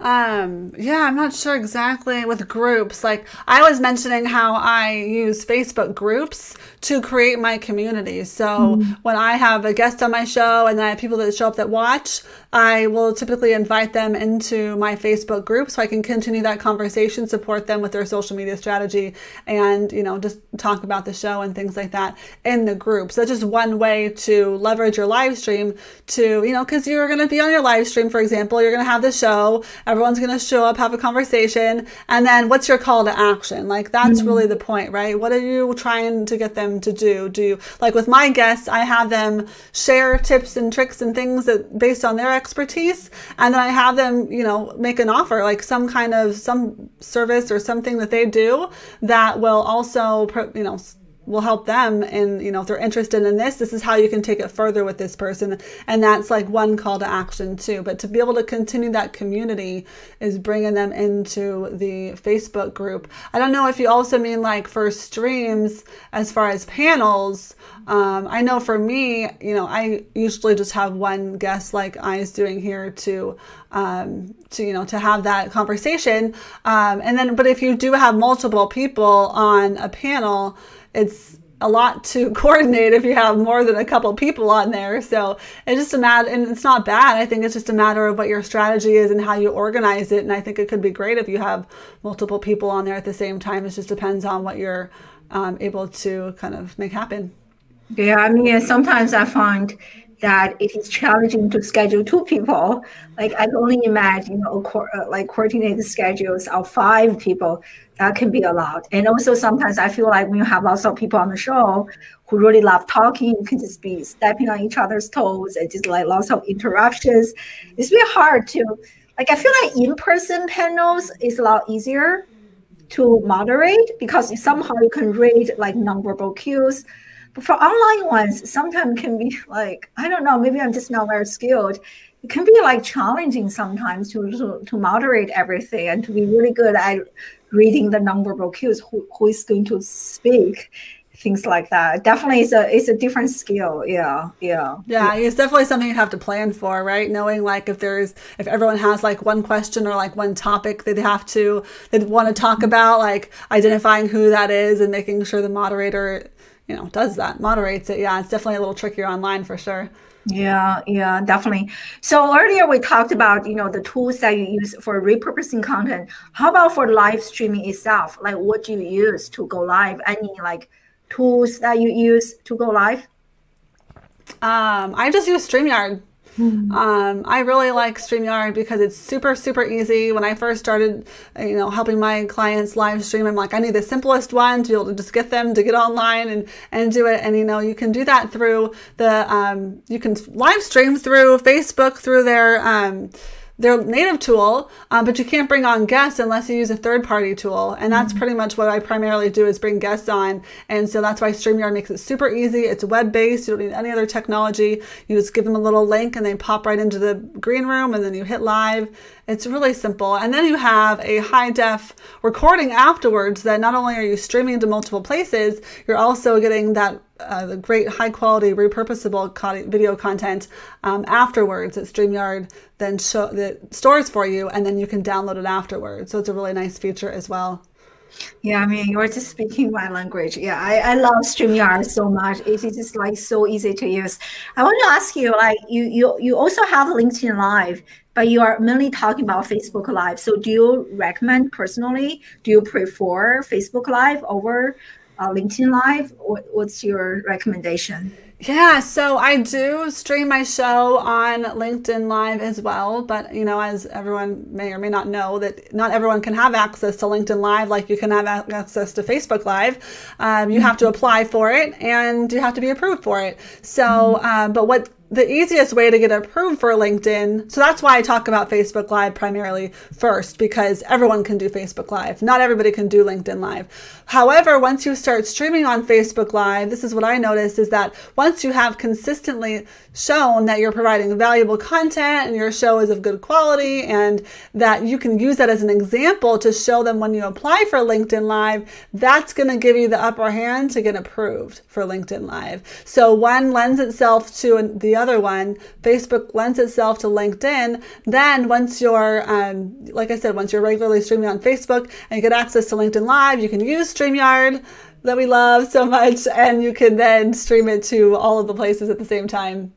Um, yeah, I'm not sure exactly with groups. Like I was mentioning how I use Facebook groups to create my community. So mm. when I have a guest on my show and I have people that show up that watch, I will typically invite them into my Facebook group so I can continue that conversation, support them with their social media strategy, and you know just talk about the show and things like that in the group. So that's just one way to leverage your live stream to you know because you're going to be on your live stream, for example, you're going to have the show everyone's going to show up, have a conversation, and then what's your call to action? Like that's mm-hmm. really the point, right? What are you trying to get them to do? Do you, like with my guests, I have them share tips and tricks and things that based on their expertise, and then I have them, you know, make an offer, like some kind of some service or something that they do that will also, you know, will help them and you know if they're interested in this this is how you can take it further with this person. And that's like one call to action too. But to be able to continue that community is bringing them into the facebook group. I don't know if you also mean like for streams as far as panels um, i know for me you know i usually just have one guest like i is doing here to um, to you know to have that conversation. Um, and then but if you do have multiple people on a panel it's a lot to coordinate if you have more than a couple people on there. So it's just a matter, and it's not bad. I think it's just a matter of what your strategy is and how you organize it. And I think it could be great if you have multiple people on there at the same time. It just depends on what you're um, able to kind of make happen. Yeah, I mean, sometimes I find that it is challenging to schedule two people. Like I can only imagine, you know, co- uh, like coordinate schedules of five people. That can be a lot. And also sometimes I feel like when you have lots of people on the show who really love talking, you can just be stepping on each other's toes and just like lots of interruptions. It's really hard to like. I feel like in-person panels is a lot easier to moderate because somehow you can read like nonverbal cues but for online ones, sometimes can be like, I don't know, maybe I'm just not very skilled. It can be like challenging sometimes to, to, to moderate everything and to be really good at reading the nonverbal cues, who, who is going to speak things like that. Definitely, it's a it's a different skill. Yeah, yeah, yeah. It's definitely something you have to plan for, right? Knowing like if there's if everyone has like one question or like one topic they'd have to they want to talk about, like identifying who that is and making sure the moderator you know does that moderates it. Yeah it's definitely a little trickier online for sure. Yeah yeah definitely. So earlier we talked about you know the tools that you use for repurposing content. How about for live streaming itself? Like what do you use to go live? Any like tools that you use to go live? Um i just use streamyard Mm-hmm. Um, I really like StreamYard because it's super, super easy. When I first started, you know, helping my clients live stream, I'm like, I need the simplest one to be able to just get them to get online and, and do it. And, you know, you can do that through the, um, you can live stream through Facebook, through their, um, their native tool, um, but you can't bring on guests unless you use a third party tool. And that's mm-hmm. pretty much what I primarily do is bring guests on. And so that's why StreamYard makes it super easy. It's web based. You don't need any other technology. You just give them a little link and they pop right into the green room and then you hit live. It's really simple. And then you have a high def recording afterwards that not only are you streaming to multiple places, you're also getting that uh, the great high quality repurposable video content um, afterwards that StreamYard then show that stores for you and then you can download it afterwards. So it's a really nice feature as well. Yeah, I mean, you're just speaking my language. Yeah, I, I love StreamYard so much. It is just like so easy to use. I want to ask you, like, you you you also have LinkedIn Live, but you are mainly talking about Facebook Live. So, do you recommend personally? Do you prefer Facebook Live over uh, LinkedIn Live? What, what's your recommendation? Yeah, so I do stream my show on LinkedIn Live as well, but you know, as everyone may or may not know, that not everyone can have access to LinkedIn Live like you can have access to Facebook Live. Um, you have to apply for it and you have to be approved for it. So, um, but what the easiest way to get approved for LinkedIn. So that's why I talk about Facebook Live primarily first, because everyone can do Facebook Live. Not everybody can do LinkedIn Live. However, once you start streaming on Facebook Live, this is what I noticed is that once you have consistently shown that you're providing valuable content and your show is of good quality and that you can use that as an example to show them when you apply for LinkedIn Live, that's going to give you the upper hand to get approved for LinkedIn Live. So one lends itself to the other one. Facebook lends itself to LinkedIn. Then once you're, um, like I said, once you're regularly streaming on Facebook and you get access to LinkedIn Live, you can use StreamYard that we love so much and you can then stream it to all of the places at the same time.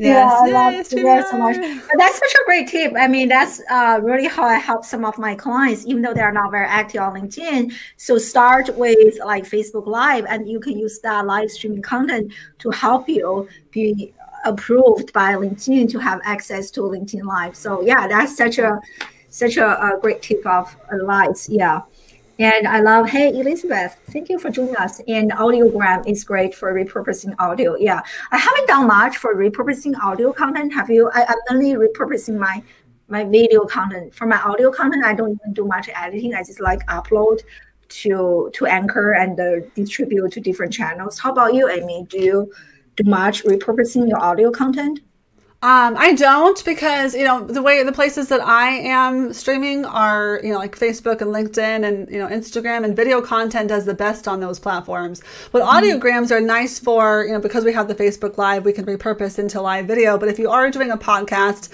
Yes, yeah, I love yes, so much. But that's such a great tip. I mean, that's uh, really how I help some of my clients, even though they are not very active on LinkedIn. So start with like Facebook Live, and you can use that live streaming content to help you be approved by LinkedIn to have access to LinkedIn Live. So yeah, that's such a such a, a great tip of advice. Yeah. And I love, hey, Elizabeth, thank you for joining us. And audiogram is great for repurposing audio. Yeah, I haven't done much for repurposing audio content. Have you? I, am only repurposing my my video content. For my audio content, I don't even do much editing. I just like upload to to Anchor and uh, distribute to different channels. How about you, Amy? Do you do much repurposing your audio content? Um, I don't because you know the way the places that I am streaming are you know like Facebook and LinkedIn and you know Instagram and video content does the best on those platforms. But mm-hmm. audiograms are nice for you know because we have the Facebook Live we can repurpose into live video. But if you are doing a podcast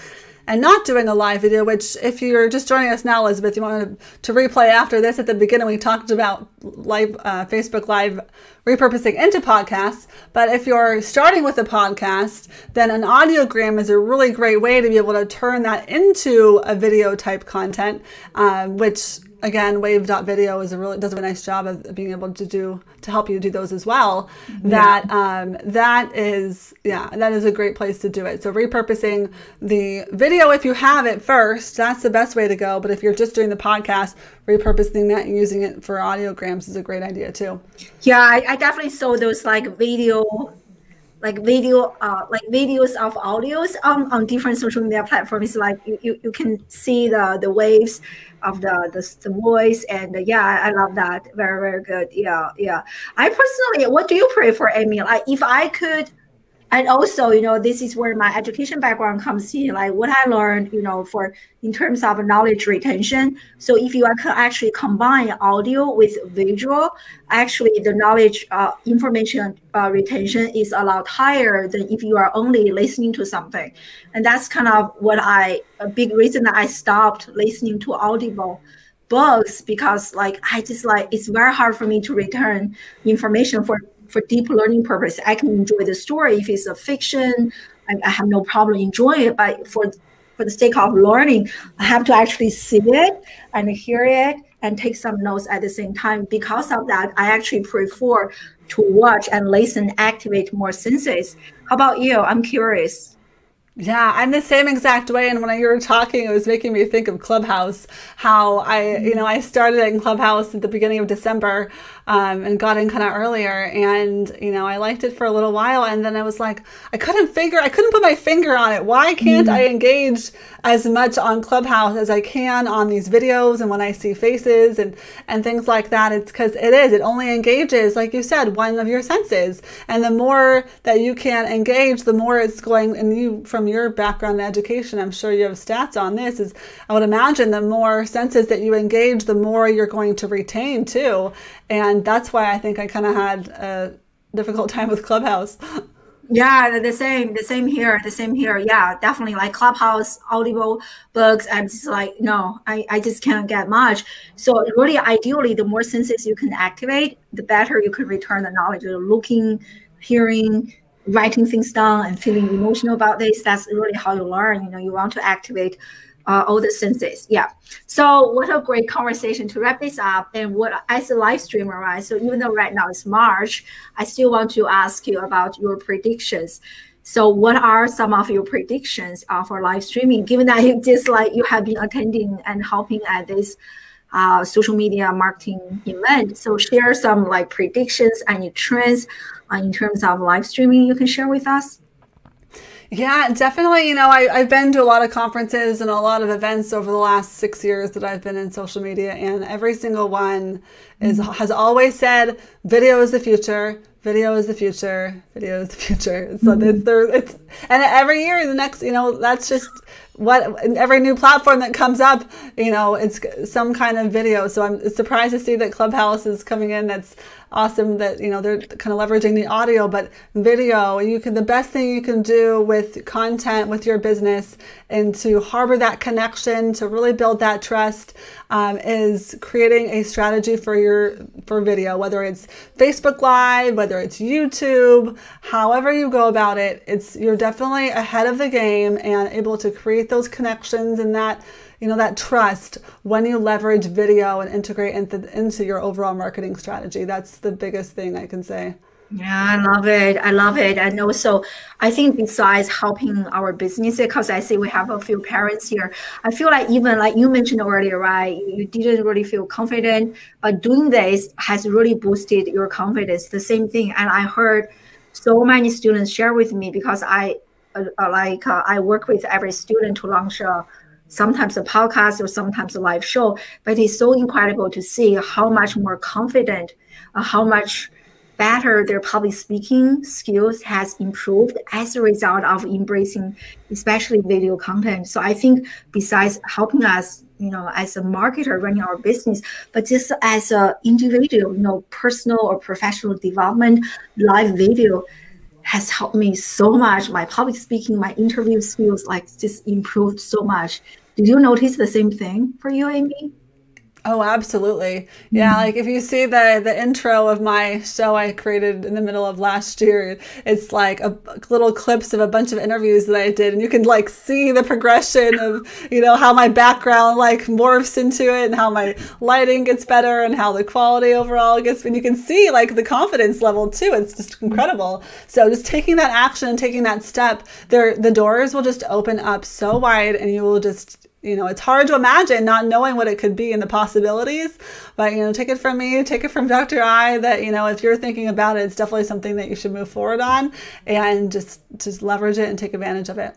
and not doing a live video, which if you're just joining us now, Elizabeth, you want to replay after this. At the beginning, we talked about live uh, Facebook Live repurposing into podcasts. But if you're starting with a podcast, then an audiogram is a really great way to be able to turn that into a video type content, uh, which again, wave.video is a really does a really nice job of being able to do to help you do those as well. Yeah. That um, that is yeah, that is a great place to do it. So repurposing the video if you have it first, that's the best way to go. But if you're just doing the podcast, repurposing that and using it for audiograms is a great idea too. Yeah, I, I definitely saw those like video like video uh like videos of audios on, on different social media platforms like you, you, you can see the the waves of the the, the voice and uh, yeah I, love that. Very very good. Yeah yeah. I personally what do you pray for amy? Like if i could and also you know this is where my education background comes in like what i learned you know for in terms of knowledge retention. So if you can actually combine audio with visual actually the knowledge uh, information uh, retention is a lot higher than if you are only listening to something. And that's kind of what i a big reason that i stopped listening to audible books because like i just like it's very hard for me to return information for for deep learning purpose, I can enjoy the story. If it's a fiction, I, I have no problem enjoying it. But for for the sake of learning, I have to actually see it and hear it and take some notes at the same time. Because of that, I actually prefer to watch and listen, activate more senses. How about you? I'm curious. Yeah, I'm the same exact way. And when you were talking, it was making me think of Clubhouse. How I, you know, I started in Clubhouse at the beginning of December um, and got in kind of earlier. And, you know, I liked it for a little while. And then I was like, I couldn't figure, I couldn't put my finger on it. Why can't mm. I engage as much on Clubhouse as I can on these videos and when I see faces and, and things like that? It's because it is, it only engages, like you said, one of your senses. And the more that you can engage, the more it's going, and you, from your background in education, I'm sure you have stats on this, is I would imagine the more senses that you engage, the more you're going to retain too. And that's why I think I kind of had a difficult time with Clubhouse. Yeah, the same, the same here, the same here. Yeah, definitely like Clubhouse, Audible books. I'm just like, no, I, I just can't get much. So really, ideally, the more senses you can activate, the better you can return the knowledge. You're Looking, hearing, writing things down, and feeling emotional about this. That's really how you learn. You know, you want to activate uh, all the senses. Yeah. So what a great conversation to wrap this up. And what as a live streamer, right? So even though right now it's March, I still want to ask you about your predictions. So what are some of your predictions uh, for live streaming? Given that you just like you have been attending and helping at this uh, social media marketing event, so share some like predictions and trends uh, in terms of live streaming you can share with us. Yeah, definitely. You know, I, I've been to a lot of conferences and a lot of events over the last six years that I've been in social media, and every single one is mm-hmm. has always said video is the future, video is the future, video is the future. So mm-hmm. there, it's and every year the next, you know, that's just what every new platform that comes up, you know, it's some kind of video. So I'm surprised to see that Clubhouse is coming in. That's awesome that you know they're kind of leveraging the audio but video you can the best thing you can do with content with your business and to harbor that connection to really build that trust um, is creating a strategy for your for video whether it's facebook live whether it's youtube however you go about it. It's you're definitely ahead of the game and able to create those connections and that you know that trust when you leverage video and integrate into, into your overall marketing strategy that's the biggest thing i can say Yeah, I love it. I love it. And also, I think besides helping our business, because I see we have a few parents here, I feel like even like you mentioned earlier, right? You didn't really feel confident, but doing this has really boosted your confidence. The same thing. And I heard so many students share with me because I uh, like uh, I work with every student to launch a sometimes a podcast or sometimes a live show. But it's so incredible to see how much more confident, uh, how much better their public speaking skills has improved as a result of embracing especially video content so i think besides helping us you know as a marketer running our business but just as an individual you know personal or professional development live video has helped me so much. My public speaking my interview skills like just improved so much. Did you notice the same thing for you amy Oh, absolutely. Yeah, mm-hmm. like if you see the the intro of my show I created in the middle of last year, it's like a little clips of a bunch of interviews that I did and you can like see the progression of, you know, how my background like morphs into it and how my lighting gets better and how the quality overall gets and you can see like the confidence level too. It's just incredible. So just taking that action and taking that step, there the doors will just open up so wide and you will just you know, it's hard to imagine not knowing what it could be and the possibilities. But, you know, take it from me, take it from Dr. Yi that, you know, if you're thinking about it, it's definitely something that you should move forward on and just just leverage it and take advantage of it.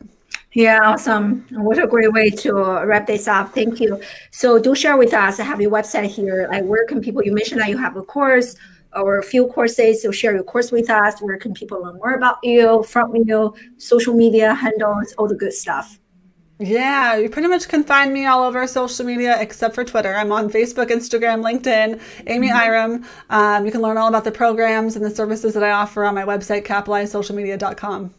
Yeah, awesome. What a great way to wrap this up. Thank you. So do share with us. I have your website here. Like where can people you mentioned that you have a course or a few courses. So share your course with us. Where can people learn more about you, from you, social media handles, all the good stuff. Yeah, you pretty much can find me all over social media except for Twitter. I'm on Facebook, Instagram, LinkedIn, Amy mm-hmm. Iram. Um, you can learn all about the programs and the services that I offer on my website, capitalizesocialmedia.com.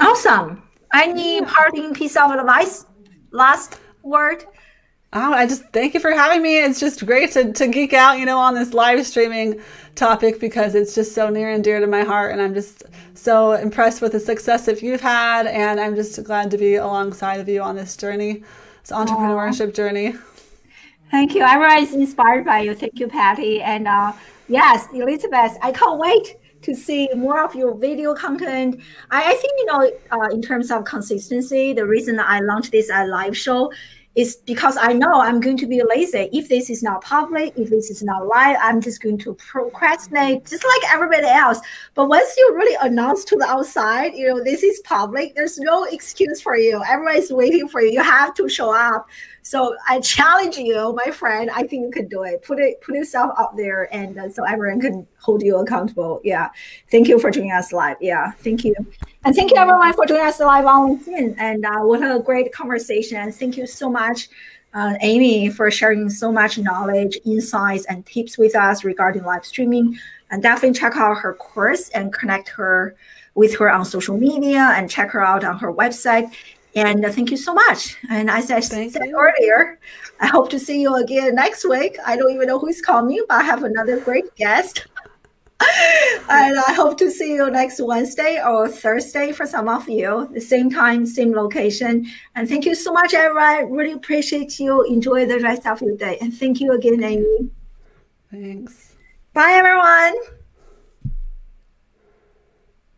Awesome. Any parting piece of advice? Last word? Oh, I just thank you for having me. It's just great to, to geek out, you know, on this live streaming topic because it's just so near and dear to my heart. And I'm just so impressed with the success that you've had. And I'm just glad to be alongside of you on this journey, this entrepreneurship Aww. journey. Thank you. I'm always inspired by you. Thank you, Patty. And uh, yes, Elizabeth, I can't wait to see more of your video content. I, I think, you know, uh, in terms of consistency, the reason I launched this uh, live show is because I know I'm going to be lazy. If this is not public, if this is not live, I'm just going to procrastinate, just like everybody else. But once you really announce to the outside, you know, this is public, there's no excuse for you. Everybody's waiting for you. You have to show up. So I challenge you, my friend. I think you can do it. Put it, put yourself out there, and uh, so everyone can hold you accountable. Yeah. Thank you for joining us live. Yeah. Thank you, and thank you everyone for joining us live on LinkedIn. And uh, what a great conversation. Thank you so much. Uh, Amy, for sharing so much knowledge, insights, and tips with us regarding live streaming. And definitely check out her course and connect her with her on social media and check her out on her website. And uh, thank you so much. And as I thank said you. earlier, I hope to see you again next week. I don't even know who's coming, but I have another great guest. and I hope to see you next Wednesday or Thursday for some of you. The same time, same location. And thank you so much, everyone. Really appreciate you. Enjoy the rest of your day. And thank you again, Amy. Thanks. Bye, everyone.